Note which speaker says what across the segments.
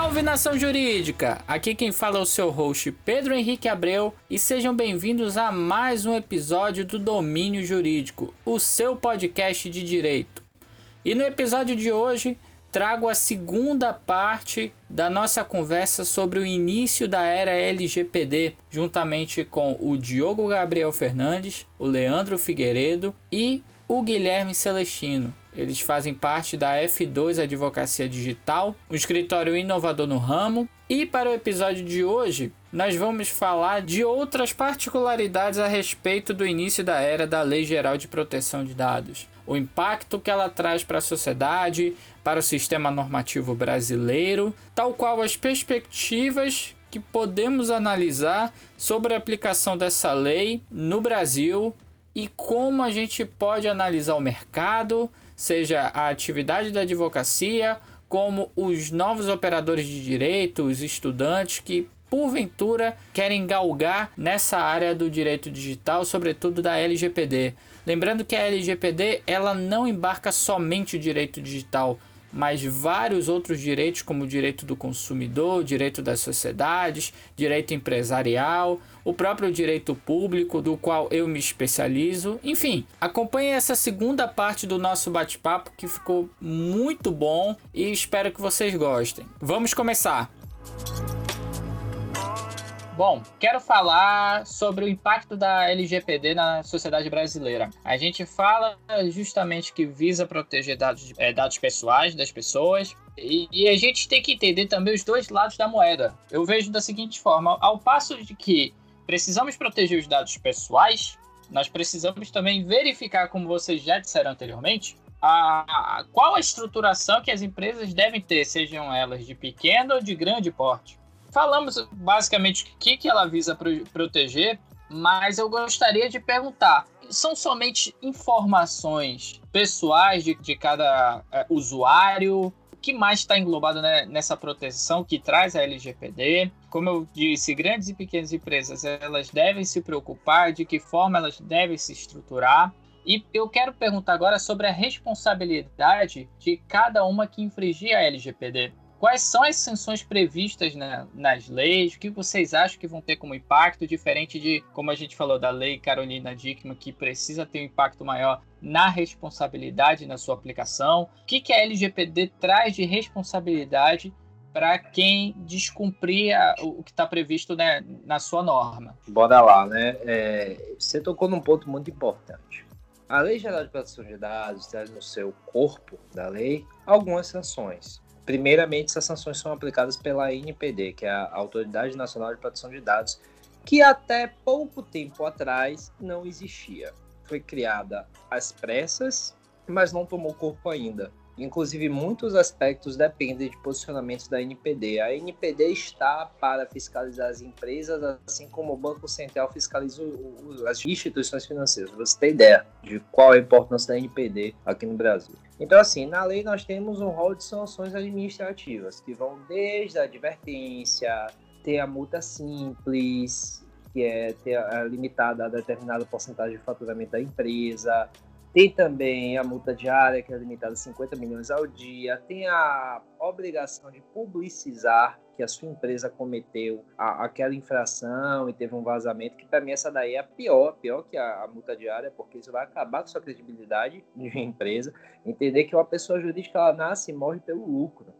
Speaker 1: Salve nação jurídica! Aqui quem fala é o seu host Pedro Henrique Abreu e sejam bem-vindos a mais um episódio do Domínio Jurídico, o seu podcast de direito. E no episódio de hoje trago a segunda parte da nossa conversa sobre o início da era LGPD, juntamente com o Diogo Gabriel Fernandes, o Leandro Figueiredo e o Guilherme Celestino. Eles fazem parte da F2 Advocacia Digital, um escritório inovador no ramo. E para o episódio de hoje, nós vamos falar de outras particularidades a respeito do início da era da Lei Geral de Proteção de Dados. O impacto que ela traz para a sociedade, para o sistema normativo brasileiro, tal qual as perspectivas que podemos analisar sobre a aplicação dessa lei no Brasil e como a gente pode analisar o mercado, seja a atividade da advocacia, como os novos operadores de direito, os estudantes que porventura querem galgar nessa área do direito digital, sobretudo da LGPD. Lembrando que a LGPD ela não embarca somente o direito digital, mas vários outros direitos, como o direito do consumidor, direito das sociedades, direito empresarial, o próprio direito público, do qual eu me especializo. Enfim, acompanhe essa segunda parte do nosso bate-papo que ficou muito bom e espero que vocês gostem. Vamos começar! Bom, quero falar sobre o impacto da LGPD na sociedade brasileira. A gente fala justamente que visa proteger dados, é, dados pessoais das pessoas, e, e, a gente tem que entender também os dois lados da moeda. Eu vejo da seguinte forma: ao passo de que precisamos proteger os dados pessoais, nós precisamos também verificar, como vocês já disseram anteriormente, a, a, qual a estruturação que as empresas devem ter, sejam elas de pequeno ou de grande porte. Falamos basicamente o que, que ela visa pro, proteger, mas eu gostaria de perguntar: são somente informações pessoais de, de cada é, usuário? O que mais está englobado né, nessa proteção que traz a LGPD? Como eu disse, grandes e pequenas empresas elas devem se preocupar de que forma elas devem se estruturar. E eu quero perguntar agora sobre a responsabilidade de cada uma que infringir a LGPD. Quais são as sanções previstas nas leis? O que vocês acham que vão ter como impacto, diferente de, como a gente falou, da lei Carolina Dickman, que precisa ter um impacto maior na responsabilidade na sua aplicação? O que, que a LGPD traz de responsabilidade para quem descumprir a, o que está previsto né, na sua norma?
Speaker 2: Bora lá, né? É, você tocou num ponto muito importante. A Lei Geral de Proteção de Dados traz no seu corpo da lei algumas sanções. Primeiramente, essas sanções são aplicadas pela ANPD, que é a Autoridade Nacional de Proteção de Dados, que até pouco tempo atrás não existia. Foi criada às pressas, mas não tomou corpo ainda. Inclusive, muitos aspectos dependem de posicionamentos da NPD. A NPD está para fiscalizar as empresas, assim como o Banco Central fiscaliza as instituições financeiras. Você tem ideia de qual é a importância da NPD aqui no Brasil. Então, assim, na lei nós temos um rol de sanções administrativas, que vão desde a advertência, ter a multa simples, que é ter limitada a determinada porcentagem de faturamento da empresa, tem também a multa diária, que é limitada a 50 milhões ao dia. Tem a obrigação de publicizar que a sua empresa cometeu a, aquela infração e teve um vazamento, que para mim essa daí é a pior, pior que a, a, multa diária, porque isso vai acabar com sua credibilidade de empresa. Entender que uma pessoa jurídica ela nasce e morre pelo lucro.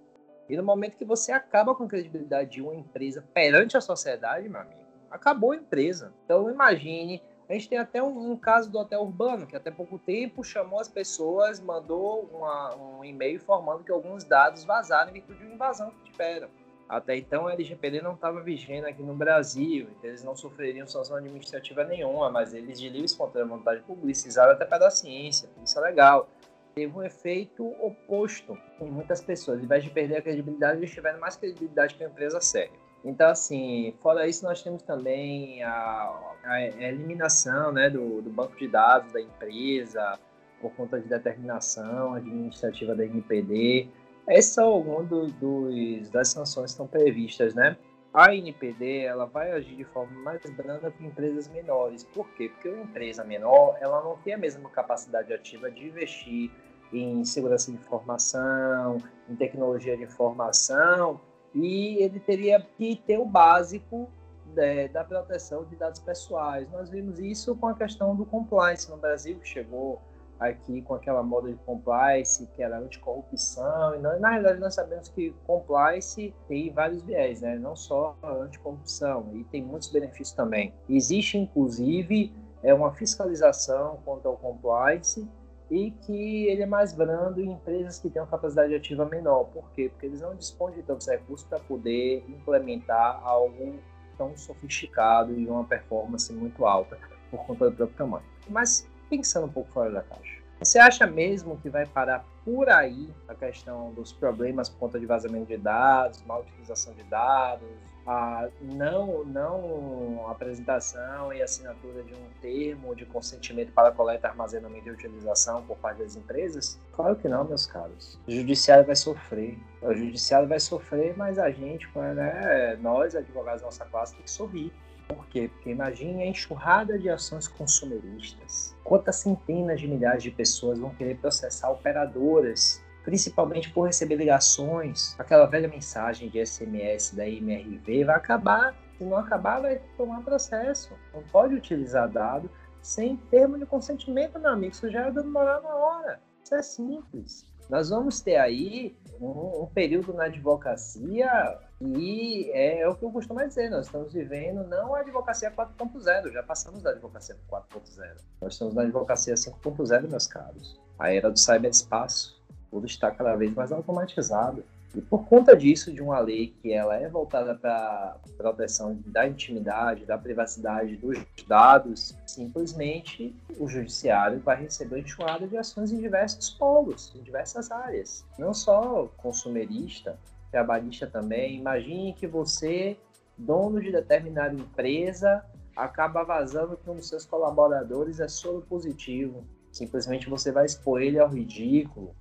Speaker 2: E no momento que você acaba com a credibilidade de uma empresa perante a sociedade, meu amigo, acabou a empresa. Então imagine a gente tem até um, um, caso do hotel urbano, que até pouco tempo chamou as pessoas, mandou uma, um e-mail informando que alguns dados vazaram em virtude de uma invasão que tiveram. Até então, a LGPD não estava vigente aqui no Brasil, então eles não sofreriam sanção administrativa nenhuma, mas eles, de livre e espontânea vontade, publicizaram até para a ciência, isso é legal. Teve um efeito oposto em muitas pessoas. Ao invés de perder a credibilidade, eles tiveram mais credibilidade que a empresa séria. Então, assim, fora isso, nós temos também a, a eliminação né, do, do, banco de dados da empresa por conta de determinação administrativa da NPD. Essas são algumas do, dos, das sanções que estão previstas, né? A NPD ela vai agir de forma mais branda com empresas menores. Por quê? Porque uma empresa menor ela não tem a mesma capacidade ativa de investir em segurança de informação, em tecnologia de informação, e ele teria que ter o básico é, da proteção de dados pessoais. Nós vimos isso com a questão do compliance no Brasil, que chegou aqui com aquela moda de compliance, que era anticorrupção, e nós, na realidade nós sabemos que compliance tem vários viés, né? não só anticorrupção, e tem muitos benefícios também. Existe, inclusive, é uma fiscalização quanto ao compliance, e que ele é mais brando em empresas que têm uma capacidade ativa menor. Por quê? Porque eles não dispõem de tantos recursos para poder implementar algo tão sofisticado e uma performance muito alta por conta do próprio tamanho. Mas pensando um pouco fora da caixa, você acha mesmo que vai parar por aí a questão dos problemas por conta de vazamento de dados, má utilização de dados, a não, não apresentação e assinatura de um termo de consentimento para coleta, armazenamento e utilização por parte das empresas? Claro que não, meus caros. O judiciário vai sofrer. O judiciário vai sofrer, mas a gente, né, nós, advogados da nossa classe, tem que sorrir. Por quê? Porque imagine a enxurrada de ações consumeristas. Quantas centenas de milhares de pessoas vão querer processar operadoras principalmente por receber ligações, aquela velha mensagem de SMS da MRV vai acabar. Se não acabar, vai tomar processo. Não pode utilizar dado sem termo de consentimento, meu amigo. Isso já é dando moral na hora. Isso é simples. Nós vamos ter aí um, um período na advocacia e é, é, o que eu costumo dizer, nós estamos vivendo não a advocacia 4.0, já passamos da advocacia 4.0. Nós estamos na advocacia 5.0, meus caros. A era do cyberespaço tudo está cada vez mais automatizado. E por conta disso, de uma lei que ela é voltada para proteção da intimidade, da privacidade dos dados, simplesmente o judiciário vai receber enxurrada de ações em diversos polos, em diversas áreas. Não só consumerista, trabalhista também. Imagine que você, dono de determinada empresa, acaba vazando que um dos seus colaboradores é soro positivo. Simplesmente você vai expor ele ao ridículo,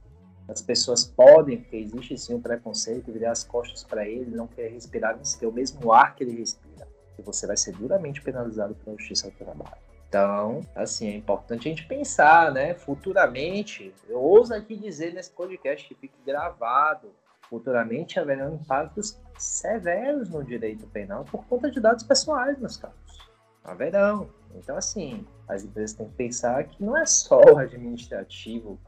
Speaker 2: as pessoas podem, porque existe sim um preconceito, virar as costas para ele, não querer respirar, ter o mesmo ar que ele respira. E você vai ser duramente penalizado pela justiça do trabalho. Então, assim, é importante a gente pensar, né? Futuramente, eu ouso aqui dizer nesse podcast que fique gravado, futuramente haverão impactos severos no direito penal por conta de dados pessoais, meus caros. Haverão. Então, assim, as empresas têm que pensar que não é só o administrativo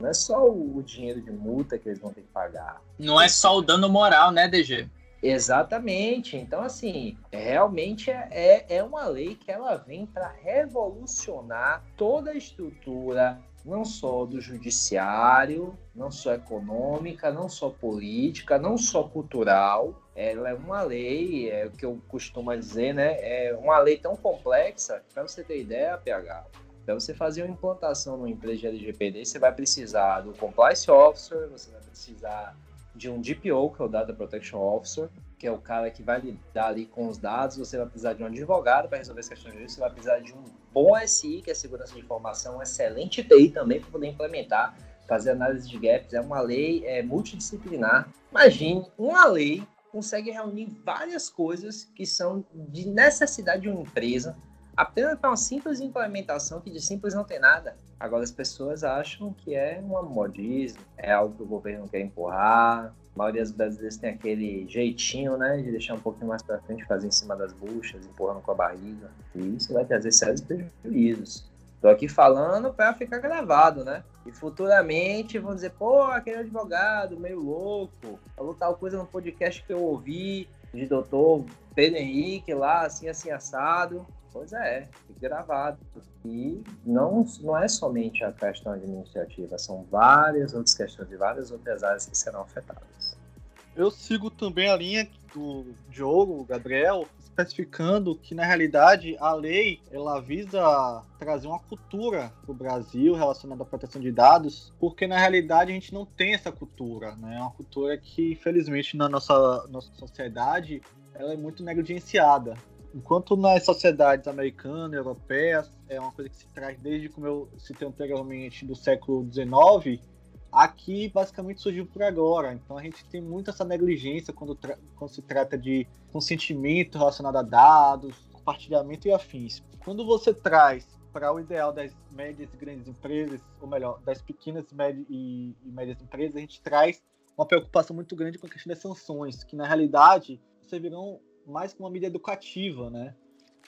Speaker 2: não é só o dinheiro de multa que eles vão ter que pagar.
Speaker 1: Não é só o dano moral, né, DG?
Speaker 2: Exatamente. Então, assim, realmente é, é, é uma lei que ela vem para revolucionar toda a estrutura, não só do judiciário, não só econômica, não só política, não só cultural. Ela é uma lei, é o que eu costumo dizer, né? É uma lei tão complexa, para você ter ideia, PH, para você fazer uma implantação numa empresa de LGPD, você vai precisar do Compliance Officer, você vai precisar de um DPO, que é o Data Protection Officer, que é o cara que vai lidar ali com os dados, você vai precisar de um advogado para resolver as questões jurídicas, você vai precisar de um bom SI, que é segurança de informação, um excelente TI também para poder implementar, fazer análise de gaps, é uma lei é, multidisciplinar. Imagine, uma lei consegue reunir várias coisas que são de necessidade de uma empresa, apenas para uma simples implementação que de simples não tem nada. Agora as pessoas acham que é um modismo, é algo que o governo quer empurrar. A maioria dos brasileiros tem aquele jeitinho, né, de deixar um pouquinho mais para frente, fazer em cima das buchas, empurrando com a barriga. E isso vai trazer sérios prejuízos. Tô aqui falando para ficar gravado, né? E futuramente vão dizer, pô, aquele advogado meio louco, falou tal coisa no podcast que eu ouvi de doutor Pedro Henrique lá, assim, assim, assado. Pois é, gravado. E não, não é somente a questão administrativa, são várias outras questões e várias outras áreas que serão afetadas.
Speaker 3: Eu sigo também a linha do Diogo, Gabriel, especificando que na realidade a lei ela visa trazer uma cultura para o Brasil relacionada à proteção de dados, porque na realidade a gente não tem essa cultura, né? É uma cultura que infelizmente na nossa, nossa sociedade ela é muito negligenciada. Enquanto nas sociedades americanas, europeias, é uma coisa que se traz desde, como eu citei anteriormente, do século XIX, aqui basicamente surgiu por agora. Então a gente tem muito essa negligência quando, quando se trata de consentimento relacionado a dados, compartilhamento e afins. Quando você traz para o ideal das médias e grandes empresas, ou melhor, das pequenas e, e médias empresas, a gente traz uma preocupação muito grande com a questão das sanções, que na realidade servirão mais como uma mídia educativa, né?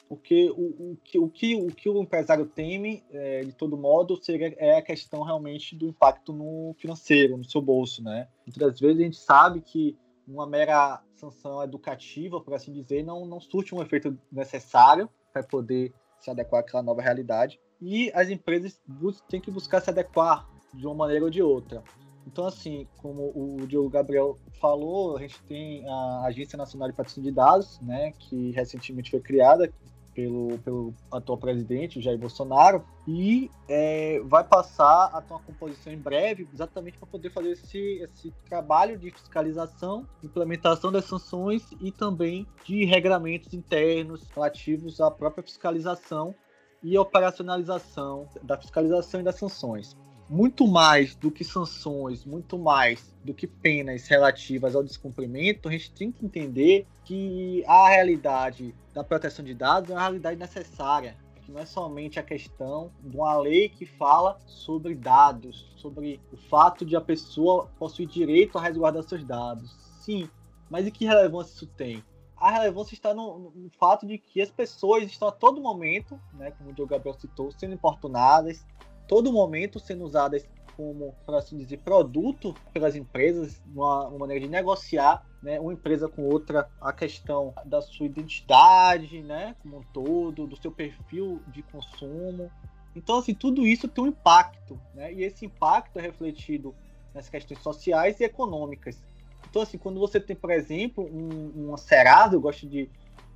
Speaker 3: Porque o, o, que, o, que, o que o empresário teme, é, de todo modo, seria, é a questão realmente do impacto no financeiro, no seu bolso, né? Muitas vezes a gente sabe que uma mera sanção educativa, por assim dizer, não, não surte um efeito necessário para poder se adequar àquela nova realidade. E as empresas têm que buscar se adequar de uma maneira ou de outra. Então, assim, como o Diogo Gabriel falou, a gente tem a Agência Nacional de Proteção de Dados, né, que recentemente foi criada pelo, pelo atual presidente, Jair Bolsonaro, e é, vai passar a ter uma composição em breve, exatamente para poder fazer esse, esse trabalho de fiscalização, implementação das sanções e também de regramentos internos relativos à própria fiscalização e operacionalização da fiscalização e das sanções muito mais do que sanções, muito mais do que penas relativas ao descumprimento, a gente tem que entender que a realidade da proteção de dados é uma realidade necessária, que não é somente a questão de uma lei que fala sobre dados, sobre o fato de a pessoa possuir direito a resguardar seus dados. Sim, mas e que relevância isso tem? A relevância está no, no fato de que as pessoas estão a todo momento, né, como o Diogo Gabriel citou, sendo importunadas, todo momento sendo usadas como, por assim dizer, produto pelas empresas, uma, uma, maneira de negociar, né, uma empresa com outra, a questão da sua identidade, né, como um todo, do seu perfil de consumo. Então, assim, tudo isso tem um impacto, né, e esse impacto é refletido nas questões sociais e econômicas. Então, assim, quando você tem, por exemplo, um, uma Serasa, eu gosto de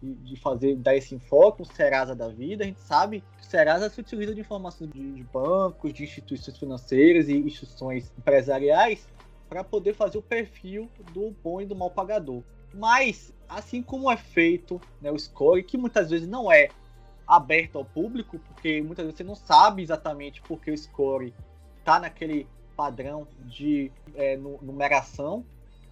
Speaker 3: de, fazer, dar esse enfoque, um Serasa da vida, a gente sabe que o Serasa se utiliza de informações de, de bancos, de instituições financeiras e instituições empresariais para poder fazer o perfil do bom e do mal pagador. Mas, assim como é feito né, o score, que muitas vezes não é aberto ao público, porque muitas vezes você não sabe exatamente porque o score está naquele padrão de é, numeração,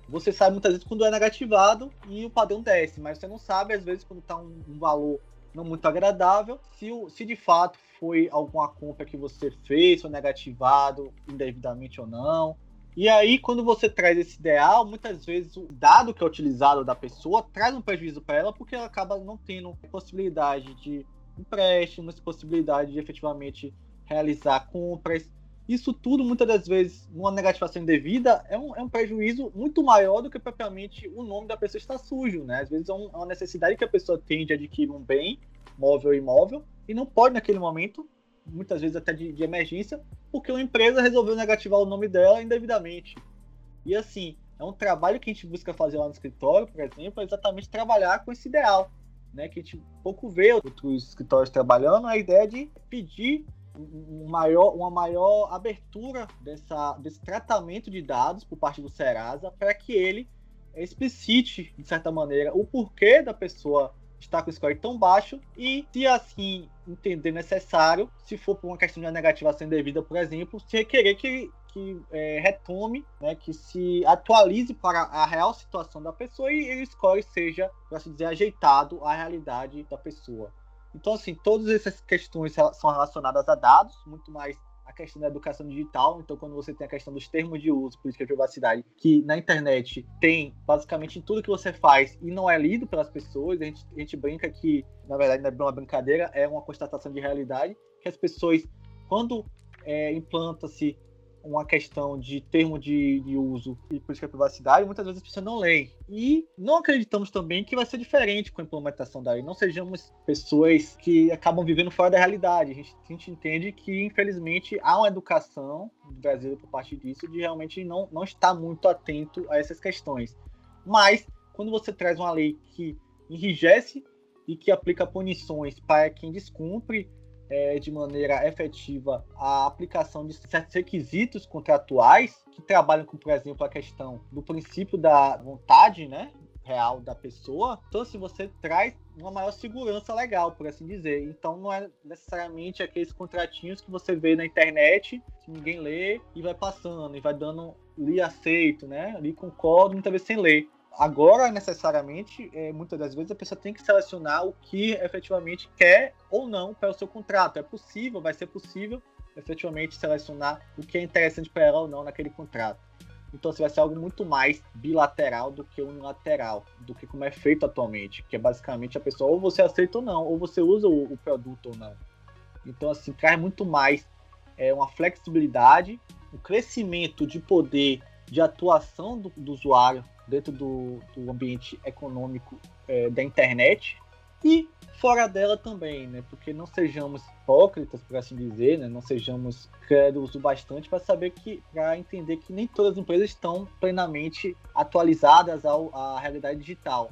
Speaker 3: você sabe muitas vezes quando é negativado e o padrão desce, mas você não sabe, às vezes, quando está um, um, valor não muito agradável, se, se de fato foi alguma compra que você fez, foi negativado indevidamente ou não. E aí, quando você traz esse ideal, muitas vezes o dado que é utilizado da pessoa traz um prejuízo para ela, porque ela acaba não tendo possibilidade de empréstimos, possibilidade de efetivamente realizar compras, isso tudo, muitas das vezes, numa negativação indevida, é um, é um prejuízo muito maior do que propriamente o nome da pessoa está sujo, né? Às vezes é, um, é uma necessidade que a pessoa tem de adquirir um bem, móvel ou imóvel, e não pode naquele momento, muitas vezes até de, de emergência, porque uma empresa resolveu negativar o nome dela indevidamente. E assim, é um trabalho que a gente busca fazer lá no escritório, por exemplo, é exatamente trabalhar com esse ideal, né? Que a gente pouco vê outros escritórios trabalhando, a ideia de pedir um maior, uma maior abertura dessa, desse tratamento de dados por parte do Serasa para que ele explicite, de certa maneira, o porquê da pessoa estar com o score tão baixo e, se assim entender necessário, se for por uma questão de negativação indevida, por exemplo, se requerer que, que é, retome, né, que se atualize para a real situação da pessoa e o score seja, por assim dizer, ajeitado à realidade da pessoa. Então, assim, todas essas questões são relacionadas a dados, muito mais a questão da educação digital. Então, quando você tem a questão dos termos de uso, política de privacidade, que na internet tem basicamente tudo que você faz e não é lido pelas pessoas, a gente, a gente brinca que, na verdade, não é uma brincadeira, é uma constatação de realidade, que as pessoas, quando é, implanta-se uma questão de termo de, de uso e política de privacidade, muitas vezes as pessoas não leem. E não acreditamos também que vai ser diferente com a implementação da lei. Não sejamos pessoas que acabam vivendo fora da realidade. A gente, a gente entende que, infelizmente, há uma educação no Brasil por parte disso de realmente não, não estar muito atento a essas questões. Mas, quando você traz uma lei que enrijece e que aplica punições para quem descumpre é, de maneira efetiva a aplicação de certos requisitos contratuais que trabalham com, por exemplo, a questão do princípio da vontade, né, real da pessoa. Então, assim, você traz uma maior segurança legal, por assim dizer. Então, não é necessariamente aqueles contratinhos que você vê na internet, que ninguém lê e vai passando e vai dando li aceito, né? Li concordo, muitas vezes sem ler. Agora, necessariamente, é, muitas das vezes a pessoa tem que selecionar o que efetivamente quer ou não para o seu contrato. É possível, vai ser possível efetivamente selecionar o que é interessante para ela ou não naquele contrato. Então assim, vai ser algo muito mais bilateral do que unilateral, do que como é feito atualmente, que é basicamente a pessoa ou você aceita ou não, ou você usa o, o produto ou não. Então assim, traz muito mais é, uma flexibilidade, um crescimento de poder de atuação do, do usuário dentro do, do ambiente econômico é, da internet e fora dela também, né? Porque não sejamos hipócritas, por assim dizer, né? Não sejamos crédulos o bastante para saber que, para entender que nem todas as empresas estão plenamente atualizadas ao, à realidade digital.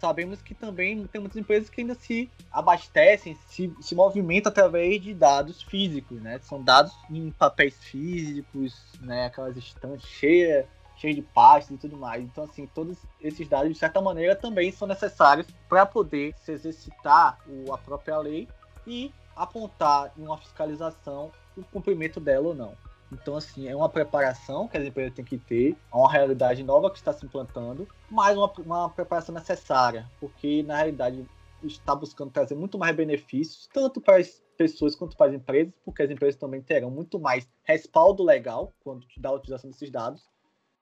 Speaker 3: Sabemos que também tem muitas empresas que ainda se abastecem, se, se movimentam através de dados físicos, né? São dados em papéis físicos, né? Aquelas estantes cheias cheio de pastas e tudo mais. Então, assim, todos esses dados, de certa maneira, também são necessários para poder se exercitar a própria lei e apontar em uma fiscalização o cumprimento dela ou não. Então, assim, é uma preparação que as empresas têm que ter, é uma realidade nova que está se implantando, mas uma, uma preparação necessária, porque, na realidade, está buscando trazer muito mais benefícios, tanto para as pessoas quanto para as empresas, porque as empresas também terão muito mais respaldo legal quando da utilização desses dados,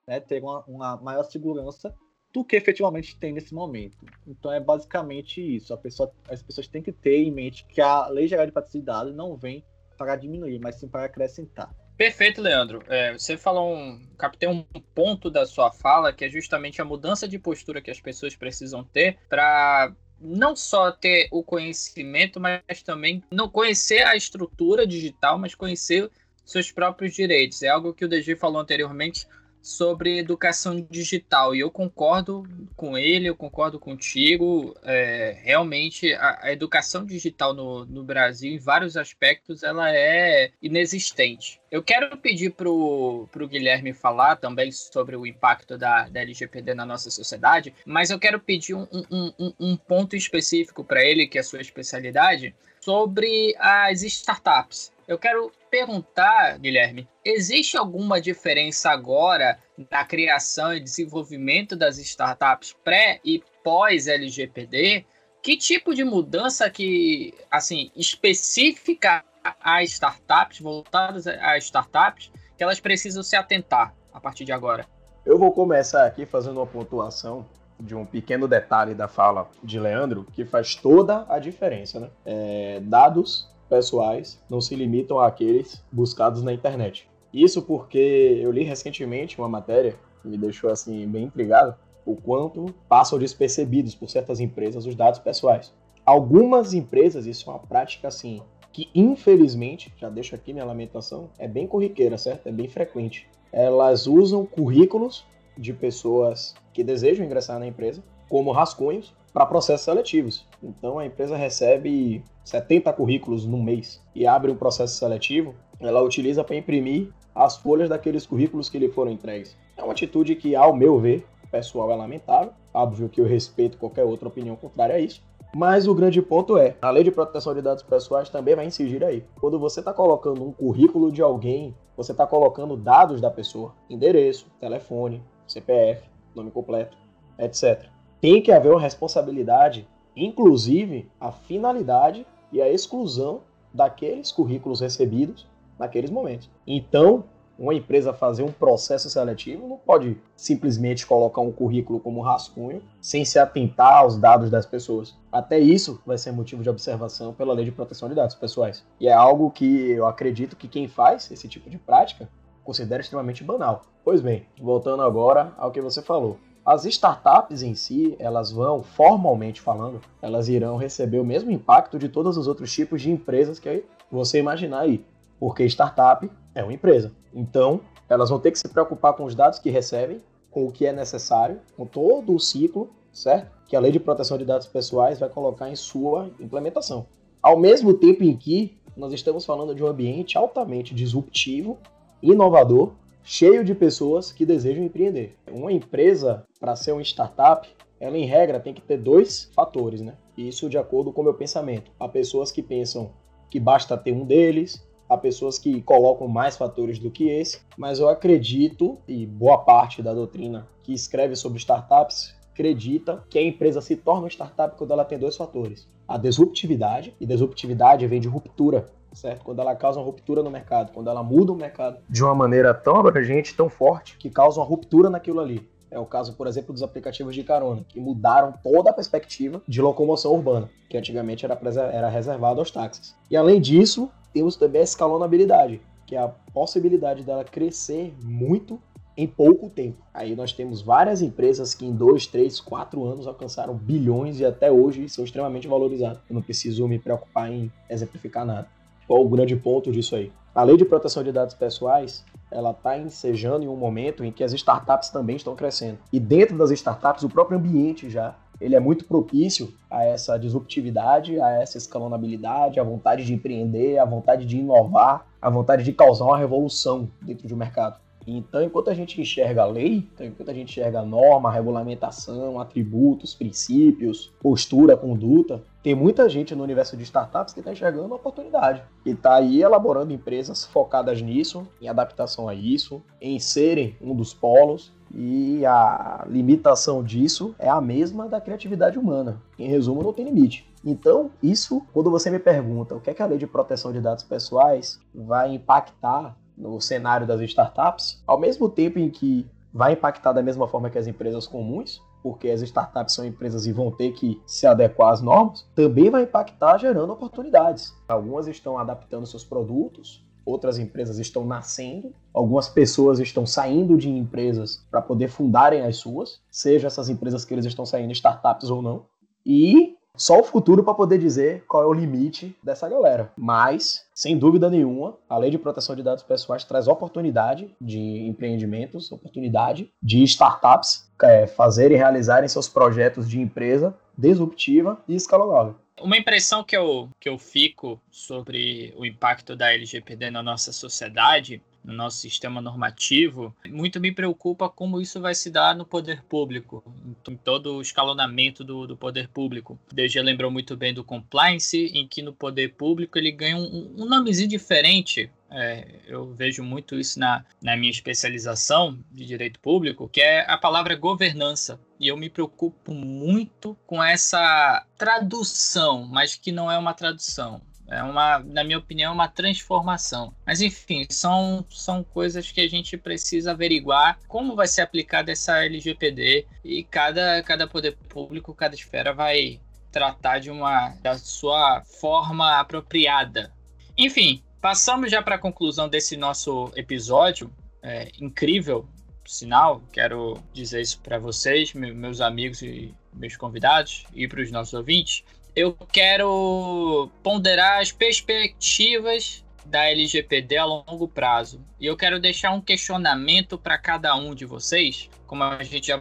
Speaker 3: né, ter uma, uma maior segurança do que efetivamente tem nesse momento. Então é basicamente isso. Pessoa, as pessoas têm que ter em mente que a Lei Geral de Proteção de Dados não vem para diminuir, mas sim para acrescentar.
Speaker 1: Perfeito, Leandro. É, você falou um, captei um ponto da sua fala que é justamente a mudança de postura que as pessoas precisam ter para não só ter o conhecimento, mas também não conhecer a estrutura digital, mas conhecer seus próprios direitos. É algo que o DG falou anteriormente sobre educação digital. E eu concordo com ele, eu concordo contigo. É, realmente, a, a, educação digital no, no Brasil, em vários aspectos, ela é inexistente. Eu quero pedir para o Guilherme falar também sobre o impacto da, da LGPD na nossa sociedade, mas eu quero pedir um, um, um, um ponto específico para ele, que é a sua especialidade, sobre as startups. Eu quero perguntar, Guilherme, existe alguma diferença agora na criação e desenvolvimento das startups pré e pós LGPD? Que tipo de mudança que, assim, específica a startups, voltadas a startups, que elas precisam se atentar a partir de agora?
Speaker 4: Eu vou começar aqui fazendo uma pontuação de um pequeno detalhe da fala de Leandro que faz toda a diferença, né? É, dados pessoais não se limitam àqueles buscados na internet. Isso porque eu li recentemente uma matéria que me deixou assim bem intrigado, o quanto passam despercebidos por certas empresas os dados pessoais. Algumas empresas, isso é uma prática assim, que infelizmente, já deixo aqui minha lamentação, é bem corriqueira, certo? É bem frequente. Elas usam currículos de pessoas que desejam ingressar na empresa como rascunhos para processos seletivos. Então a empresa recebe 70 currículos no mês e abre um processo seletivo, ela utiliza para imprimir as folhas daqueles currículos que lhe foram entregues. É uma atitude que, ao meu ver, pessoal é lamentável. Óbvio que eu respeito qualquer outra opinião contrária a isso. Mas o grande ponto é, a lei de proteção de dados pessoais também vai incidir aí. Quando você está colocando um currículo de alguém, você está colocando dados da pessoa, endereço, telefone, CPF, nome completo, etc tem que haver uma responsabilidade, inclusive a finalidade e a exclusão daqueles currículos recebidos naqueles momentos. Então, uma empresa fazer um processo seletivo não pode simplesmente colocar um currículo como rascunho sem se atentar aos dados das pessoas. Até isso vai ser motivo de observação pela Lei de Proteção de Dados Pessoais. E é algo que eu acredito que quem faz esse tipo de prática considera extremamente banal. Pois bem, voltando agora ao que você falou. As startups em si, elas vão, formalmente falando, elas irão receber o mesmo impacto de todos os outros tipos de empresas que você imaginar aí. Porque startup é uma empresa. Então, elas vão ter que se preocupar com os dados que recebem, com o que é necessário, com todo o ciclo, certo? Que a Lei de Proteção de Dados Pessoais vai colocar em sua implementação. Ao mesmo tempo em que nós estamos falando de um ambiente altamente disruptivo, inovador, cheio de pessoas que desejam empreender. Uma empresa, para ser uma startup, ela em regra tem que ter dois fatores, né? Isso de acordo com o meu pensamento. Há pessoas que pensam que basta ter um deles, há pessoas que colocam mais fatores do que esse, mas eu acredito, e boa parte da doutrina que escreve sobre startups acredita que a empresa se torna uma startup quando ela tem dois fatores: a disruptividade, e disruptividade vem de ruptura. Certo? Quando ela causa uma ruptura no mercado, quando ela muda o mercado de uma maneira tão abrangente, tão forte, que causa uma ruptura naquilo ali. É o caso, por exemplo, dos aplicativos de carona, que mudaram toda a perspectiva de locomoção urbana, que antigamente era, era reservado aos táxis. E além disso, temos também a escalonabilidade, que é a possibilidade dela crescer muito em pouco tempo. Aí nós temos várias empresas que em dois, três, quatro anos alcançaram bilhões e até hoje são extremamente valorizadas. Eu não preciso me preocupar em exemplificar nada. Qual o grande ponto disso aí? A lei de proteção de dados pessoais ela está ensejando em um momento em que as startups também estão crescendo. E dentro das startups, o próprio ambiente já ele é muito propício a essa disruptividade, a essa escalonabilidade, a vontade de empreender, a vontade de inovar, a vontade de causar uma revolução dentro de um mercado. Então, enquanto a gente enxerga a lei, então, enquanto a gente enxerga a norma, a regulamentação, atributos, princípios, postura, conduta, tem muita gente no universo de startups que está enxergando uma oportunidade e está aí elaborando empresas focadas nisso, em adaptação a isso, em serem um dos polos. E a limitação disso é a mesma da criatividade humana. Em resumo, não tem limite. Então, isso, quando você me pergunta o que, é que a lei de proteção de dados pessoais vai impactar no cenário das startups, ao mesmo tempo em que vai impactar da mesma forma que as empresas comuns, porque as startups são empresas e vão ter que se adequar às normas, também vai impactar gerando oportunidades. Algumas estão adaptando seus produtos, outras empresas estão nascendo, algumas pessoas estão saindo de empresas para poder fundarem as suas, seja essas empresas que eles estão saindo startups ou não. E só o futuro para poder dizer qual é o limite dessa galera. Mas, sem dúvida nenhuma, a lei de proteção de dados pessoais traz oportunidade de empreendimentos, oportunidade de startups é, fazerem e realizarem seus projetos de empresa disruptiva e escalonável.
Speaker 1: Uma impressão que eu, que eu fico sobre o impacto da LGPD na nossa sociedade no nosso sistema normativo, muito me preocupa como isso vai se dar no poder público, em todo o escalonamento do, do poder público. DG lembrou muito bem do compliance, em que no poder público ele ganha um, um nomezinho diferente. É, eu vejo muito isso na, na minha especialização de direito público, que é a palavra governança. E eu me preocupo muito com essa tradução, mas que não é uma tradução é uma, na minha opinião, uma transformação. Mas enfim, são, são coisas que a gente precisa averiguar como vai ser aplicada essa LGPD e cada, cada poder público, cada esfera vai tratar de uma da sua forma apropriada. Enfim, passamos já para a conclusão desse nosso episódio é, incrível, sinal. Quero dizer isso para vocês, meus amigos e meus convidados e para os nossos ouvintes eu quero ponderar as perspectivas da LGPD a longo prazo. E eu quero deixar um questionamento para cada um de vocês. Como a gente já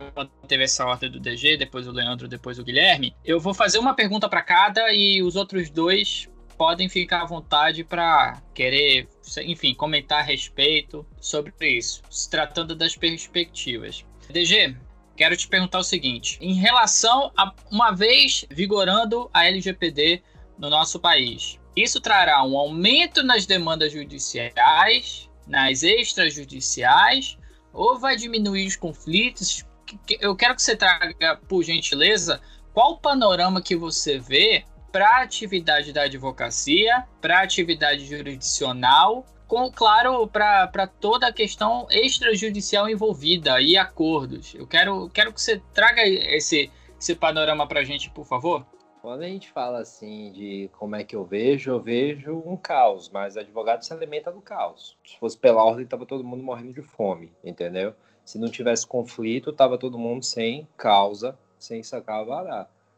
Speaker 1: teve essa ordem do DG, depois o Leandro, depois o Guilherme, eu vou fazer uma pergunta para cada e os outros dois podem ficar à vontade para querer, enfim, comentar a respeito sobre isso, se tratando das perspectivas. DG, quero te perguntar o seguinte: em relação a uma vez vigorando a LGPD no nosso país, isso trará um aumento nas demandas judiciais, nas extrajudiciais, ou vai diminuir os conflitos? Eu quero que você traga, por gentileza, qual o panorama que você vê para a atividade da advocacia, para a atividade jurisdicional com, claro, para toda a questão extrajudicial envolvida e acordos. Eu quero, quero que você traga esse, esse panorama para a gente, por favor.
Speaker 2: Quando a gente fala assim de como é que eu vejo, eu vejo um caos, mas advogado se alimenta do caos. Se fosse pela ordem, tava todo mundo morrendo de fome, entendeu? Se não tivesse conflito, tava todo mundo sem causa, sem sacar o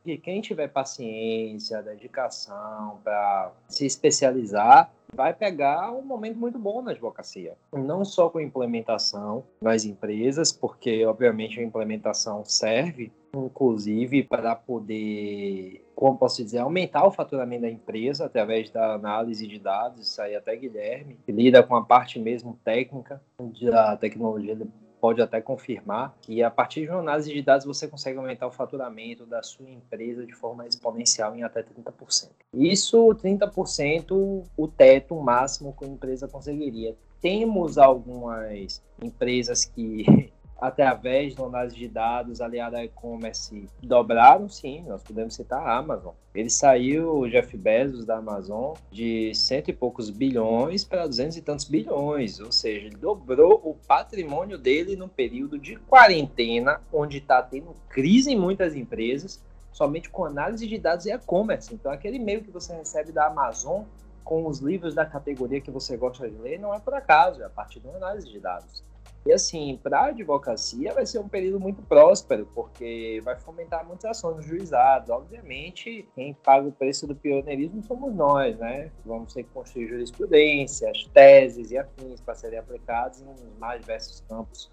Speaker 2: vará. E quem tiver paciência, dedicação para se especializar, vai pegar um momento muito bom na advocacia. Não só com implementação nas empresas, porque obviamente a implementação serve, inclusive, para poder, como posso dizer, aumentar o faturamento da empresa através da análise de dados, isso aí até Guilherme, que lida com a parte mesmo técnica da tecnologia pode até confirmar que a partir de uma análise de dados você consegue aumentar o faturamento da sua empresa de forma exponencial em até 30%. Isso, 30%, o teto máximo que a empresa conseguiria. Temos algumas empresas que através da análise de dados aliada a e-commerce, dobraram, sim, nós podemos citar a Amazon. Ele saiu, o Jeff Bezos da Amazon, de cento e poucos bilhões para duzentos e tantos bilhões, ou seja, ele dobrou o patrimônio dele num período de quarentena, onde está tendo crise em muitas empresas, somente com análise de dados e e-commerce. Então, aquele e-mail que você recebe da Amazon com os livros da categoria que você gosta de ler não é por acaso, é a partir de uma análise de dados. E assim, para a advocacia vai ser um período muito próspero, porque vai fomentar muitas ações nos juizados. Obviamente, quem paga o preço do pioneirismo somos nós, né? Vamos ter que construir jurisprudência, as teses e afins para serem aplicados em mais diversos campos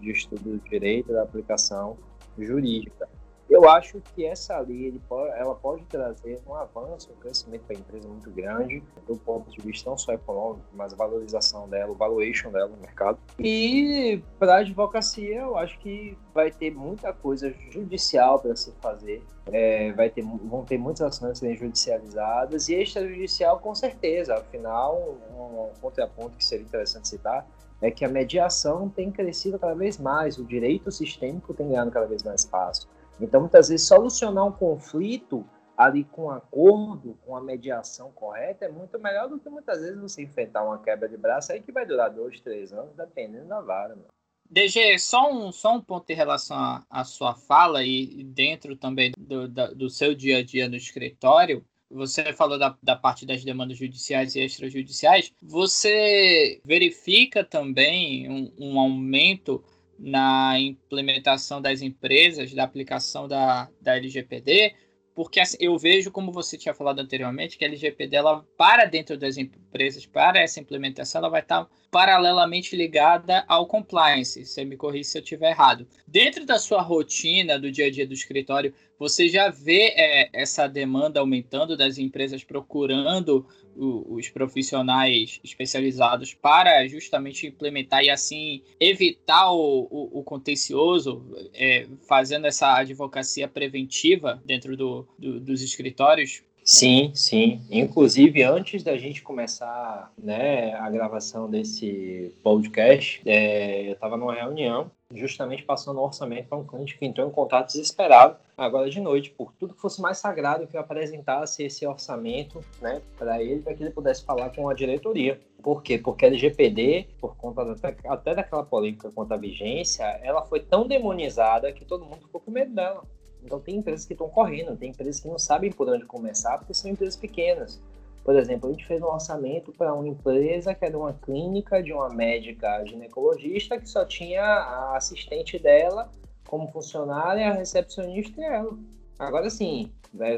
Speaker 2: de estudo do direito da aplicação jurídica. Eu acho que essa lei ela pode trazer um avanço, um crescimento para a empresa muito grande, do ponto de vista não só econômico, mas a valorização dela, o valuation dela no mercado. E para a advocacia, eu acho que vai ter muita coisa judicial para se fazer. É, vai ter, vão ter muitas ações serem judicializadas e extrajudicial com certeza. Afinal, um, um contraponto que seria interessante citar é que a mediação tem crescido cada vez mais, o direito sistêmico tem ganhado cada vez mais espaço. Então, muitas vezes, solucionar um conflito ali com um acordo, com a mediação correta, é muito melhor do que muitas vezes você enfrentar uma quebra de braço aí que vai durar dois, três anos, dependendo da vara. Mano.
Speaker 1: DG, só um, só um ponto em relação à sua fala e dentro também do, da, do seu dia a dia no escritório. Você falou da, da parte das demandas judiciais e extrajudiciais. Você verifica também um, um aumento na implementação das empresas, da aplicação da, da LGPD, porque assim, eu vejo, como você tinha falado anteriormente, que a LGPD, ela, para dentro das empresas, para essa implementação, ela vai estar paralelamente ligada ao compliance. Você me corrija se eu estiver errado. Dentro da sua rotina, do dia a dia do escritório, você já vê é, essa demanda aumentando das empresas procurando o, os profissionais especializados para justamente implementar e assim evitar o, o, o contencioso, é, fazendo essa advocacia preventiva dentro do, do, dos escritórios?
Speaker 2: Sim, sim. Inclusive, antes da gente começar né, a gravação desse podcast, é, eu estava numa reunião, justamente passando o orçamento para um cliente que entrou em contato desesperado agora de noite, por tudo que fosse mais sagrado que eu apresentasse esse orçamento né, para ele, para que ele pudesse falar com a diretoria. Por quê? Porque a LGPD, por conta da, até daquela polêmica quanto à vigência, ela foi tão demonizada que todo mundo ficou com medo dela. Então tem empresas que estão correndo, tem empresas que não sabem por onde começar, porque são empresas pequenas. Por exemplo, a gente fez um orçamento para uma empresa que era uma clínica de uma médica ginecologista que só tinha a assistente dela como funcionária, a recepcionista e ela. Agora sim,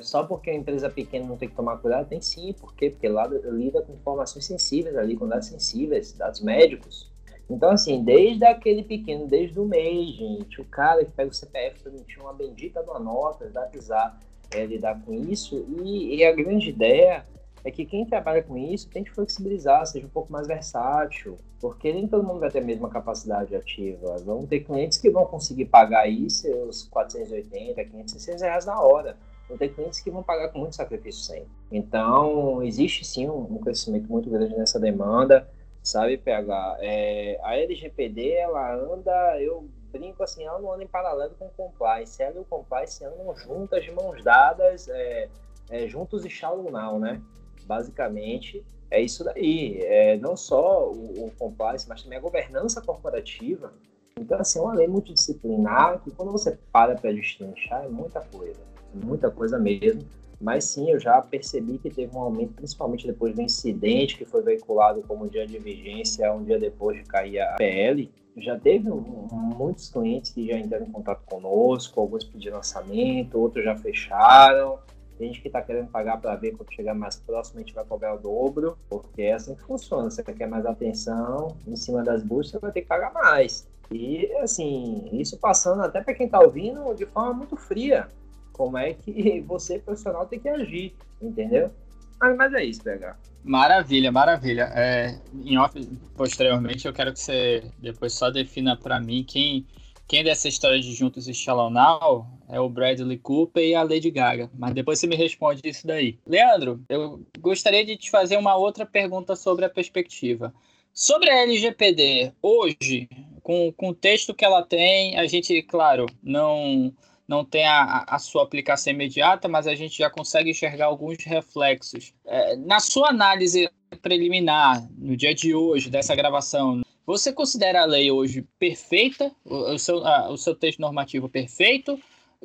Speaker 2: só porque a empresa pequena não tem que tomar cuidado, tem sim. Por quê? Porque lá lida com informações sensíveis ali, com dados sensíveis, dados médicos. Então, assim, desde aquele pequeno, desde o mês, gente, o cara que pega o CPF para emitir uma bendita de uma nota, dá pisar, é, lidar com isso. E, e, a grande ideia é que quem trabalha com isso tem que flexibilizar, seja um pouco mais versátil, porque nem todo mundo vai ter a mesma capacidade ativa. Vão ter clientes que vão conseguir pagar aí seus 480, 500, reais na hora. Vão ter clientes que vão pagar com muito sacrifício sem. Então, existe sim um crescimento muito grande nessa demanda sabe, PH? É, a LGPD, ela anda, eu brinco assim, ela não anda em paralelo com o compliance. Ela e o compliance andam juntas, de mãos dadas, é, é, juntos e now, né? Basicamente, é isso daí. É, não só o, o compliance, mas também a governança corporativa. Então, assim, é uma lei multidisciplinar que quando você para para destrinchar, é muita coisa. Muita coisa mesmo. Mas sim, eu já percebi que teve um aumento, principalmente depois do incidente que foi veiculado como dia de vigência, um dia depois de cair a PL. Já teve um, muitos clientes que já entraram em contato conosco, alguns pediram lançamento, outros já fecharam. Tem gente que está querendo pagar para ver quando chegar mais próximo, a gente vai cobrar o dobro, porque é assim que funciona. Você quer mais atenção em cima das buscas, você vai ter que pagar mais. E, assim, isso passando até para quem está ouvindo de forma muito fria como é que você, profissional, tem que agir, entendeu? Mas, mas é isso, PH.
Speaker 1: Maravilha, maravilha. É, em off, posteriormente, eu quero que você depois só defina para mim quem, quem dessa história de Juntos e Shallow Now é o Bradley Cooper e a Lady Gaga. Mas depois você me responde isso daí. Leandro, eu gostaria de te fazer uma outra pergunta sobre a perspectiva. Sobre a LGPD, hoje, com, com o texto que ela tem, a gente, claro, não não tem a, a sua aplicação imediata, mas a gente já consegue enxergar alguns reflexos. É, na sua análise preliminar, no dia de hoje, dessa gravação, você considera a lei hoje perfeita, o, o seu, a, o seu texto normativo perfeito?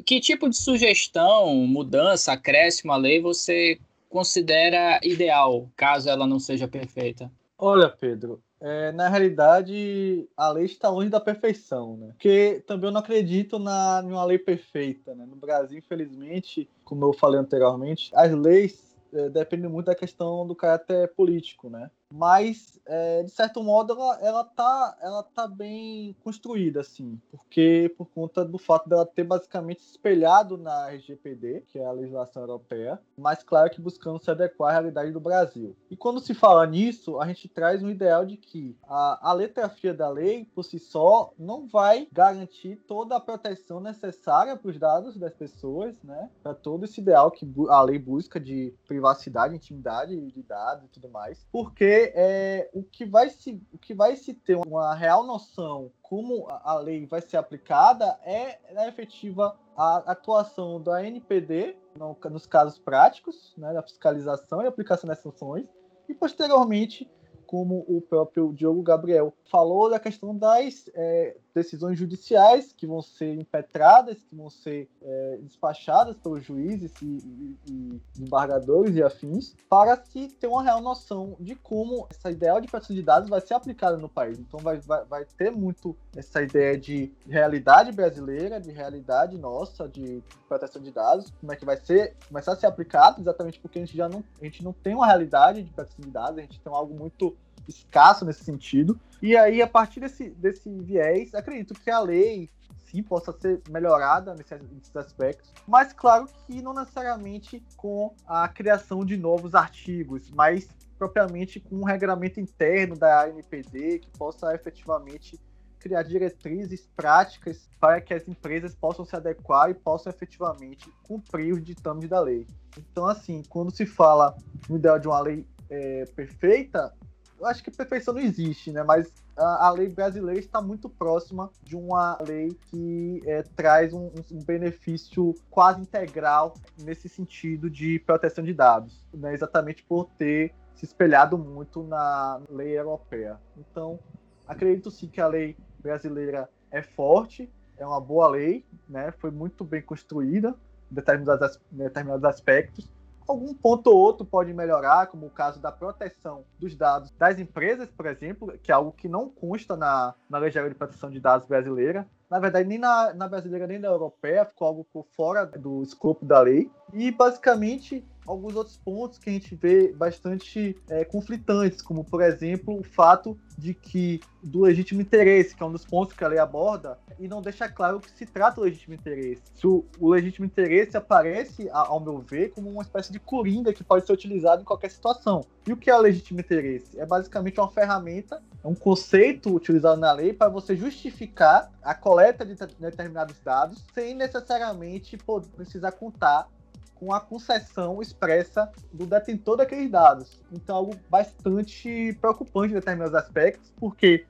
Speaker 1: Que tipo de sugestão, mudança, acréscimo à lei você considera ideal, caso ela não seja perfeita?
Speaker 3: Olha, Pedro, é, na realidade, a lei está longe da perfeição, né? Porque também eu não acredito na, em uma lei perfeita, né? No Brasil, infelizmente, como eu falei anteriormente, as leis é, dependem muito da questão do caráter político, né? Mas é, de certo modo ela, ela tá ela tá bem construída assim porque por conta do fato dela ter basicamente espelhado na RGPD que é a legislação europeia mas claro que buscando se adequar à realidade do Brasil. E quando se fala nisso a gente traz um ideal de que a, a letra fria da lei por si só não vai garantir toda a proteção necessária para os dados das pessoas né? Para todo esse ideal que a lei busca de privacidade intimidade de dados e tudo mais. Porque é, o, que vai se, o que vai se ter uma real noção como a lei vai ser aplicada é a efetiva a atuação da NPD no, nos casos práticos, né, da fiscalização e aplicação das sanções, e posteriormente como o próprio Diogo Gabriel falou, da questão das é, decisões judiciais que vão ser impetradas, que vão ser é, despachadas pelos juízes e, e, e, embargadores e afins, para se ter uma real noção de como essa ideia de proteção de dados vai ser aplicada no país. Então vai, vai, vai ter muito essa ideia de realidade brasileira, de realidade nossa, de proteção de dados, como é que vai ser, começar a ser aplicado, exatamente porque a gente já não, a gente não tem uma realidade de proteção de dados, a gente tem algo muito escasso nesse sentido. E aí, a partir desse, desse viés, acredito que a lei sim possa ser melhorada nesses, aspectos, mas claro que não necessariamente com a criação de novos artigos, mas propriamente com um regramento interno da ANPD que possa efetivamente criar diretrizes práticas para que as empresas possam se adequar e possam efetivamente cumprir os ditames da lei. Então, assim, quando se fala no ideal de uma lei é, perfeita, eu acho que perfeição não existe, né? Mas a, a lei brasileira está muito próxima de uma lei que é, traz um, um, benefício quase integral nesse sentido de proteção de dados, né? Exatamente por ter se espelhado muito na lei europeia. Então, acredito sim que a lei brasileira é forte, é uma boa lei, né? Foi muito bem construída em determinados, determinados aspectos Algum ponto ou outro pode melhorar, como o caso da proteção dos dados das empresas, por exemplo, que é algo que não consta na, na Geral de Proteção de Dados brasileira. Na verdade, nem na, na brasileira nem na europeia, ficou algo por fora do escopo da lei. E, basicamente, alguns outros pontos que a gente vê bastante é, conflitantes, como por exemplo o fato de que do legítimo interesse, que é um dos pontos que a lei aborda, e não deixa claro que se trata do legítimo interesse. Se o, o legítimo interesse aparece, ao meu ver, como uma espécie de coringa que pode ser utilizado em qualquer situação. E o que é o legítimo interesse? É basicamente uma ferramenta, é um conceito utilizado na lei para você justificar a coleta de determinados dados sem necessariamente precisar contar com a concessão expressa do detentor daqueles dados. Então, algo bastante preocupante em determinados aspectos, porque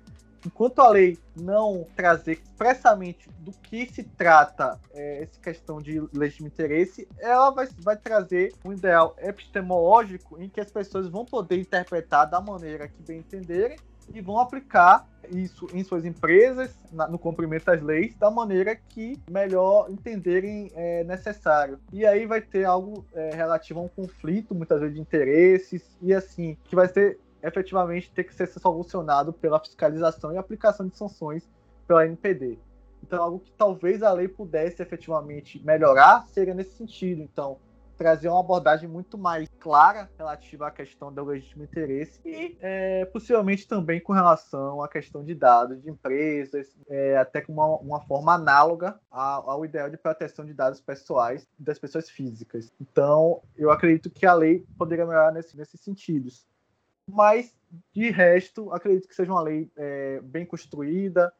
Speaker 3: enquanto a lei não trazer expressamente do que se trata é, essa questão de legítimo interesse, ela vai, vai trazer um ideal epistemológico em que as pessoas vão poder interpretar da maneira que bem entenderem e vão aplicar isso em suas empresas, na, no cumprimento das leis, da maneira que melhor entenderem é, necessário. E aí vai ter algo é, relativo a um conflito, muitas vezes de interesses, e assim, que vai ser efetivamente ter que ser solucionado pela fiscalização e aplicação de sanções pela NPD. Então, algo que talvez a lei pudesse efetivamente melhorar seria nesse sentido. Então, trazer uma abordagem muito mais clara relativa à questão do legítimo interesse e é, possivelmente também com relação à questão de dados de empresas, é, até com uma, uma forma análoga ao, ao ideal de proteção de dados pessoais das pessoas físicas. Então, eu acredito que a lei poderia melhorar nesse, nesses sentidos. Mas, de resto, acredito que seja uma lei é, bem construída,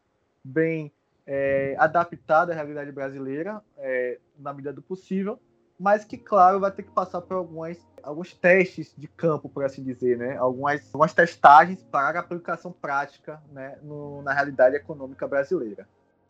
Speaker 3: bem é, adaptada à realidade brasileira, é, na medida do possível, mas que, claro, vai ter que passar por algumas, alguns testes de campo, por assim dizer, né? Algumas, algumas testagens para aplicação prática né? No, na realidade econômica brasileira.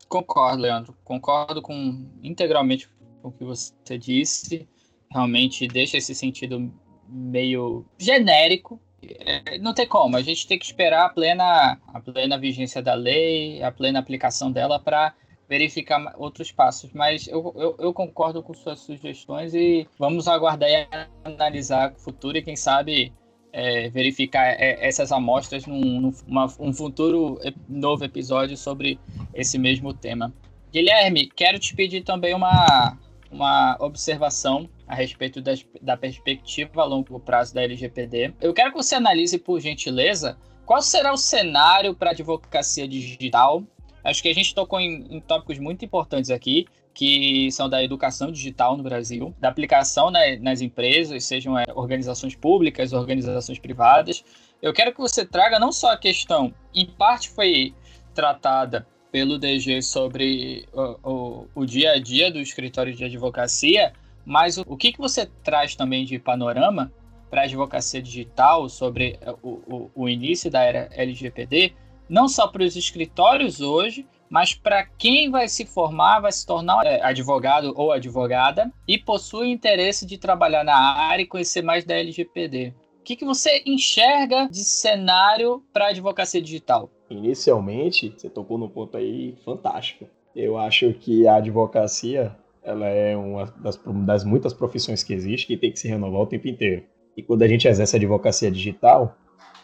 Speaker 1: Concordo, Leandro. Concordo com integralmente com o que você disse. Realmente deixa esse sentido meio genérico. É, não tem como, a gente tem que esperar a plena, a plena vigência da lei, a plena aplicação dela para verificar outros passos. Mas eu, eu, eu, concordo com suas sugestões e vamos aguardar e analisar o futuro e quem sabe é, verificar é, essas amostras num, um futuro novo episódio sobre esse mesmo tema. Guilherme, quero te pedir também uma, uma observação a respeito das, da perspectiva a longo prazo da LGPD. Eu quero que você analise, por gentileza, qual será o cenário para a advocacia digital. Acho que a gente tocou em, em tópicos muito importantes aqui, que são da educação digital no Brasil, da aplicação né, nas empresas, sejam é, organizações públicas, organizações privadas. Eu quero que você traga não só a questão, em parte foi tratada pelo DG sobre o, o, o dia a dia do escritório de advocacia, mas o, o que, que você traz também de panorama para a advocacia digital sobre o, o, o início da era LGPD, não só para os escritórios hoje, mas para quem vai se formar, vai se tornar é, advogado ou advogada e possui interesse de trabalhar na área e conhecer mais da LGPD. O que, que você enxerga de cenário para a advocacia digital?
Speaker 4: Inicialmente, você tocou num ponto aí fantástico. Eu acho que a advocacia ela é uma das, das muitas profissões que existe que tem que se renovar o tempo inteiro. E quando a gente exerce a advocacia digital,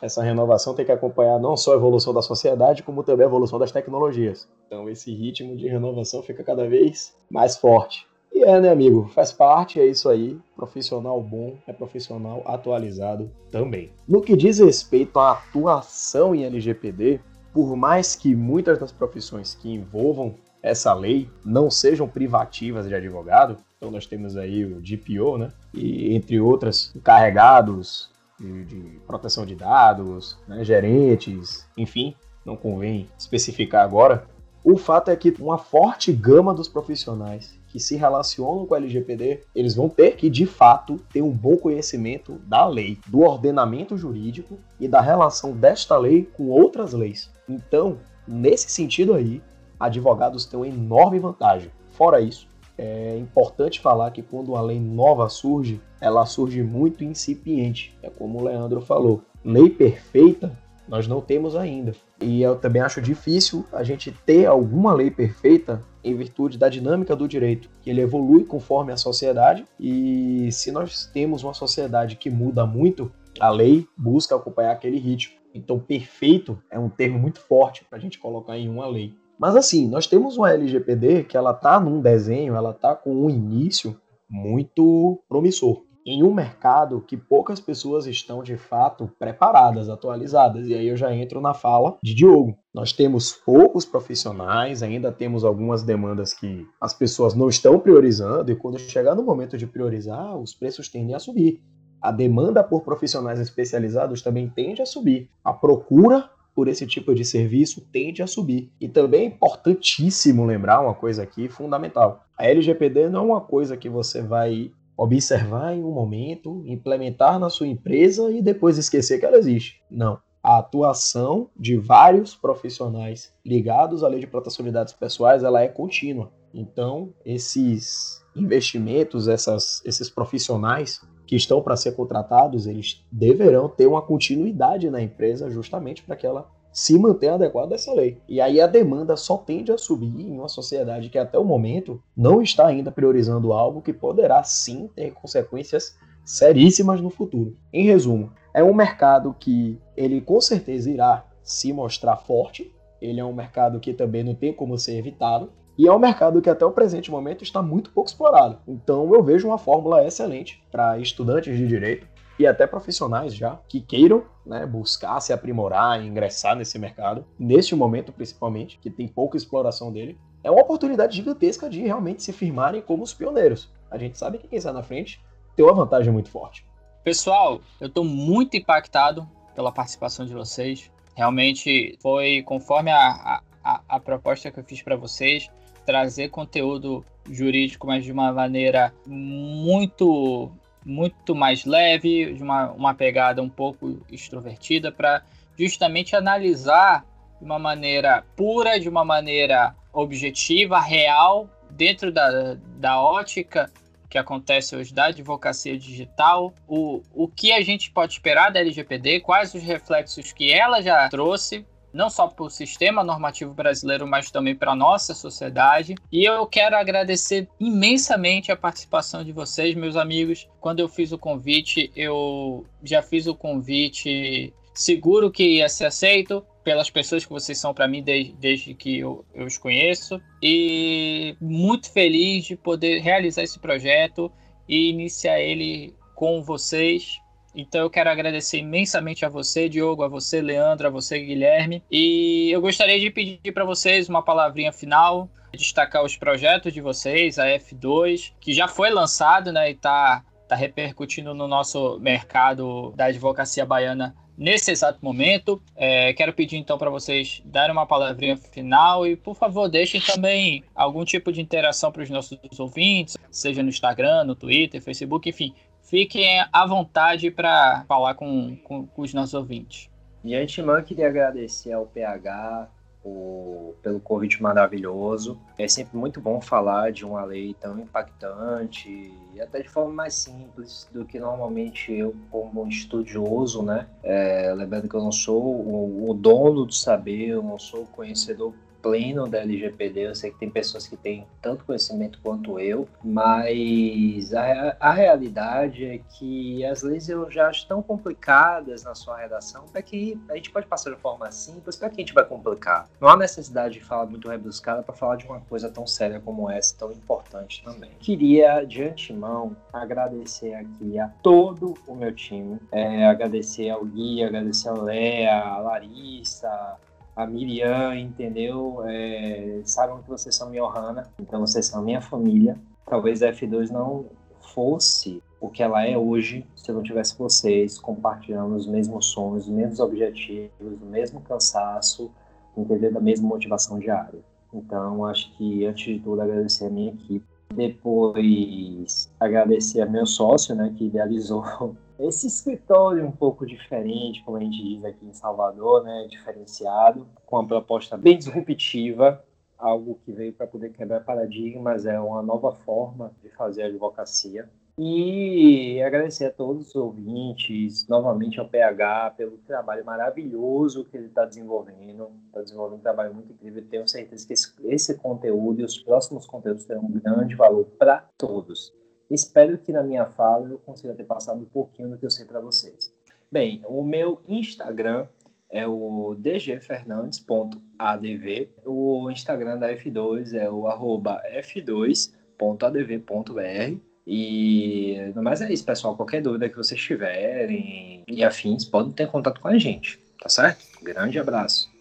Speaker 4: essa renovação tem que acompanhar não só a evolução da sociedade, como também a evolução das tecnologias. Então esse ritmo de renovação fica cada vez mais forte. E é, né, amigo? Faz parte, é isso aí. Profissional bom é profissional atualizado também. No que diz respeito à atuação em LGPD, por mais que muitas das profissões que envolvam essa lei não sejam privativas de advogado. Então nós temos aí o DPO, né? E entre outras, encarregados de, de proteção de dados, né? gerentes, enfim, não convém especificar agora. O fato é que uma forte gama dos profissionais que se relacionam com a LGPD, eles vão ter que, de fato, ter um bom conhecimento da lei, do ordenamento jurídico e da relação desta lei com outras leis. Então, nesse sentido aí, advogados têm uma enorme vantagem. Fora isso, é importante falar que quando uma lei nova surge, ela surge muito incipiente. É como o Leandro falou. Lei perfeita nós não temos ainda. E eu também acho difícil a gente ter alguma lei perfeita em virtude da dinâmica do direito, que ele evolui conforme a sociedade. E se nós temos uma sociedade que muda muito, a lei busca acompanhar aquele ritmo. Então, perfeito é um termo muito forte para a gente colocar em uma lei. Mas assim, nós temos uma LGPD que ela tá num desenho, ela tá com um início muito promissor. Em um mercado que poucas pessoas estão de fato preparadas, atualizadas. E aí eu já entro na fala de Diogo. Nós temos poucos profissionais, ainda temos algumas demandas que as pessoas não estão priorizando, e quando chegar no momento de priorizar, os preços tendem a subir. A demanda por profissionais especializados também tende a subir. A procura por esse tipo de serviço tende a subir. E também é importantíssimo lembrar uma coisa aqui fundamental. A LGPD não é uma coisa que você vai observar em um momento, implementar na sua empresa e depois esquecer que ela existe. Não. A atuação de vários profissionais ligados à lei de proteção de dados pessoais, ela é contínua. Então, esses investimentos, essas, esses profissionais que estão para ser contratados, eles deverão ter uma continuidade na empresa justamente para que ela se mantenha adequada a essa lei. E aí a demanda só tende a subir em uma sociedade que até o momento não está ainda priorizando algo que poderá sim ter consequências seríssimas no futuro. Em resumo, é um mercado que ele com certeza irá se mostrar forte, ele é um mercado que também não tem como ser evitado, e é um mercado que até o presente momento está muito pouco explorado. Então eu vejo uma fórmula excelente para estudantes de direito e até profissionais já que queiram né, buscar se aprimorar ingressar nesse mercado, neste momento principalmente, que tem pouca exploração dele. É uma oportunidade gigantesca de realmente se firmarem como os pioneiros. A gente sabe que quem está na frente tem uma vantagem muito forte.
Speaker 1: Pessoal, eu estou muito impactado pela participação de vocês. Realmente foi conforme a, a, a proposta que eu fiz para vocês trazer conteúdo jurídico, mas de uma maneira muito muito mais leve, de uma, uma pegada um pouco extrovertida, para justamente analisar de uma maneira pura, de uma maneira objetiva, real, dentro da, da ótica que acontece hoje da advocacia digital, o, o que a gente pode esperar da LGPD, quais os reflexos que ela já trouxe, não só para o sistema normativo brasileiro, mas também para a nossa sociedade. E eu quero agradecer imensamente a participação de vocês, meus amigos. Quando eu fiz o convite, eu já fiz o convite seguro que ia ser aceito pelas pessoas que vocês são para mim desde, desde que eu, eu os conheço e muito feliz de poder realizar esse projeto e iniciar ele com vocês. Então eu quero agradecer imensamente a você, Diogo, a você, Leandro, a você, Guilherme. E eu gostaria de pedir para vocês uma palavrinha final, destacar os projetos de vocês, a F2, que já foi lançado né, e está tá repercutindo no nosso mercado da advocacia baiana nesse exato momento. É, quero pedir então para vocês darem uma palavrinha final e, por favor, deixem também algum tipo de interação para os nossos ouvintes, seja no Instagram, no Twitter, Facebook, enfim. Fiquem à vontade para falar com, com, com os nossos ouvintes.
Speaker 2: De antemão, eu queria agradecer ao PH, pelo convite maravilhoso. É sempre muito bom falar de uma lei tão impactante e até de forma mais simples do que normalmente eu, como estudioso, né? É, lembrando que eu não sou o, o dono do saber, eu não sou o conhecedor pleno da LGPD. Eu sei que tem pessoas que têm tanto conhecimento quanto eu, mas a, a realidade é que as leis eu já estão complicadas na sua redação para que a gente pode passar de forma simples, para que a gente vai complicar? Não há necessidade de falar muito rebuscada para falar de uma coisa tão séria como essa, tão importante também. Queria, de antemão, agradecer aqui a todo o meu time, é, agradecer ao Gui, agradecer ao Léa, a Larissa, a Miriam, entendeu? É, sabem que vocês são minha Ohana, então vocês são minha família. Talvez a F2 não fosse o que ela é hoje se eu não tivesse vocês compartilhando os mesmos sonhos, os mesmos objetivos, o mesmo cansaço, entender da mesma motivação diária. Então, acho que antes de tudo agradecer a minha equipe, depois agradecer a meu sócio, né, que idealizou esse escritório um pouco diferente, como a gente diz aqui em Salvador, né, diferenciado, com uma proposta bem disruptiva, algo que veio para poder quebrar paradigmas, é uma nova forma de fazer advocacia. E agradecer a todos os ouvintes, novamente ao PH, pelo trabalho maravilhoso que ele está desenvolvendo. Está desenvolvendo um trabalho muito incrível. Tenho certeza que esse, esse conteúdo e os próximos conteúdos terão um grande valor para todos. Espero que na minha fala eu consiga ter passado um pouquinho do que eu sei para vocês. Bem, o meu Instagram é o dgfernandes.adv. O Instagram da F2 é o arroba f2.adv.br. E no mais é isso, pessoal. Qualquer dúvida que vocês tiverem e afins, podem ter contato com a gente, tá certo? Grande abraço.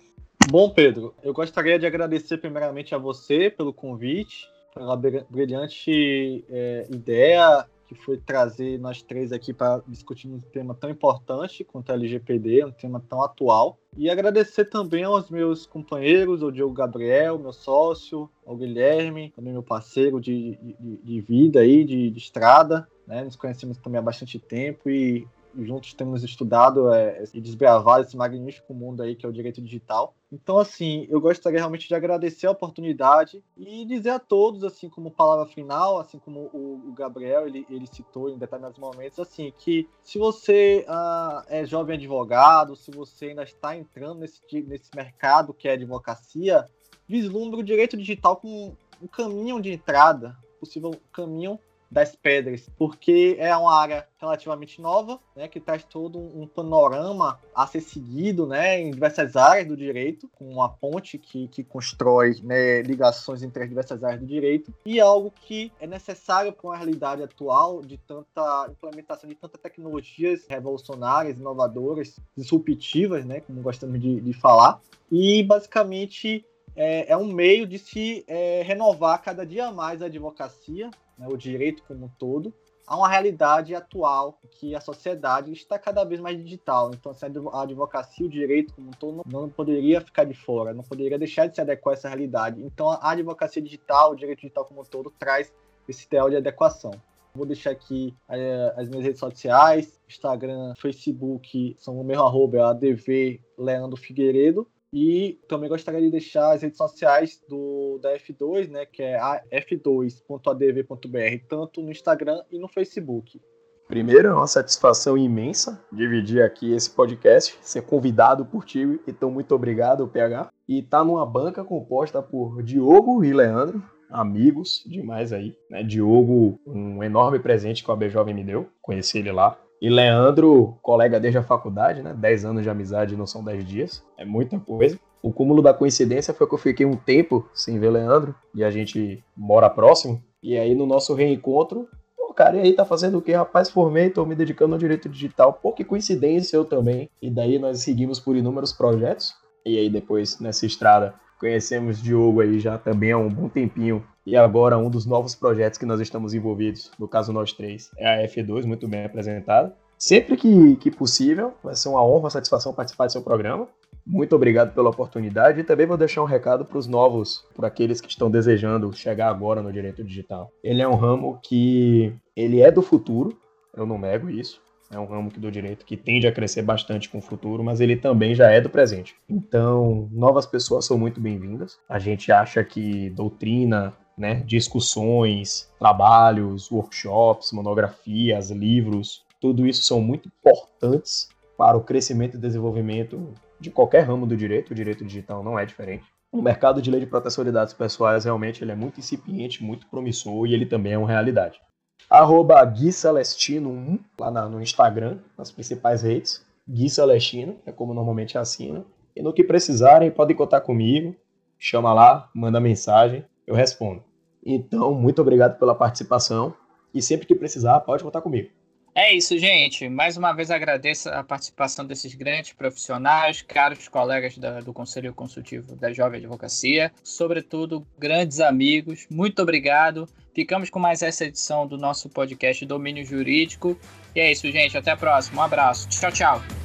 Speaker 3: Bom, Pedro, eu gostaria de agradecer primeiramente a você pelo convite pela brilhante é, ideia que foi trazer nós três aqui para discutir um tema tão importante quanto a LGPD, um tema tão atual. E agradecer também aos meus companheiros, ao Diogo Gabriel, meu sócio, ao Guilherme, também meu parceiro de, de, de vida aí, de, de estrada. Né? Nos conhecemos também há bastante tempo e juntos temos estudado é, e desbravado esse magnífico mundo aí que é o direito digital. Então, assim, eu gostaria realmente de agradecer a oportunidade e dizer a todos, assim, como palavra final, assim como o, Gabriel, ele, ele citou em determinados momentos, assim, que se você uh, é jovem advogado, se você ainda está entrando nesse, nesse mercado que é advocacia, vislumbre o direito digital como um caminho de entrada, possível caminho das pedras, porque é uma área relativamente nova, né, que traz todo um panorama a ser seguido, né, em diversas áreas do direito, com uma ponte que, que constrói né, ligações entre as diversas áreas do direito, e algo que é necessário para uma realidade atual de tanta implementação de tantas tecnologias revolucionárias, inovadoras, disruptivas, né, como gostamos de, de falar, e basicamente é, é, um meio de se é, renovar cada dia mais a advocacia, né, o direito como um todo, a uma realidade atual que a sociedade está cada vez mais digital. Então, assim, a advocacia, o direito como um todo, não poderia ficar de fora, não poderia deixar de se adequar a essa realidade. Então, a advocacia digital, o direito digital como um todo, traz esse ideal de adequação. Vou deixar aqui é, as minhas redes sociais, Instagram, Facebook, são o meu arroba, é adv Leandro Figueiredo. E também gostaria de deixar as redes sociais do, da F2, né, que é f2.adv.br, tanto no Instagram e no Facebook.
Speaker 4: Primeiro, é uma satisfação imensa dividir aqui esse podcast, ser convidado por ti, então muito obrigado, PH. E tá numa banca composta por Diogo e Leandro, amigos demais aí, né? Diogo, um enorme presente que o AB Jovem me deu, conheci ele lá. E Leandro, colega desde a faculdade, né? 10 anos de amizade não são 10 dias, é muita coisa. O cúmulo da coincidência foi que eu fiquei um tempo sem ver Leandro e a gente mora próximo. E aí no nosso reencontro, pô, cara, e aí tá fazendo o quê? Rapaz, formei, tô me dedicando ao direito digital. Pô, que coincidência eu também. E daí nós seguimos por inúmeros projetos. E aí depois nessa estrada conhecemos Diogo aí já também há um bom tempinho e agora um dos novos projetos que nós estamos envolvidos, no caso nós três, é a F2, muito bem apresentada. Sempre que, que possível, vai ser uma honra, uma satisfação participar do seu programa. Muito obrigado pela oportunidade e também vou deixar um recado para os novos, para aqueles que estão desejando chegar agora no direito digital. Ele é um ramo que ele é do futuro, eu não nego isso é um ramo do direito que tende a crescer bastante com o futuro, mas ele também já é do presente. Então, novas pessoas são muito bem-vindas. A gente acha que doutrina, né, discussões, trabalhos, workshops, monografias, livros, tudo isso são muito importantes para o crescimento e desenvolvimento de qualquer ramo do direito. O direito digital não é diferente. O mercado de lei de proteção de dados pessoais realmente ele é muito incipiente, muito promissor e ele também é uma realidade arroba Gui Celestino 1, lá na, no Instagram, nas principais redes. Gui Celestino, é como normalmente assina. E no que precisarem, podem contar comigo. Chama lá, manda mensagem, eu respondo. Então, muito obrigado pela participação. E sempre que precisar, pode contar comigo.
Speaker 1: É isso, gente. Mais uma vez agradeço a participação desses grandes profissionais, caros colegas da, do Conselho Consultivo da Jovem Advocacia, sobretudo grandes amigos. Muito obrigado. Ficamos com mais essa edição do nosso podcast Domínio Jurídico. E é isso, gente. Até a próxima. Um abraço. Tchau, tchau.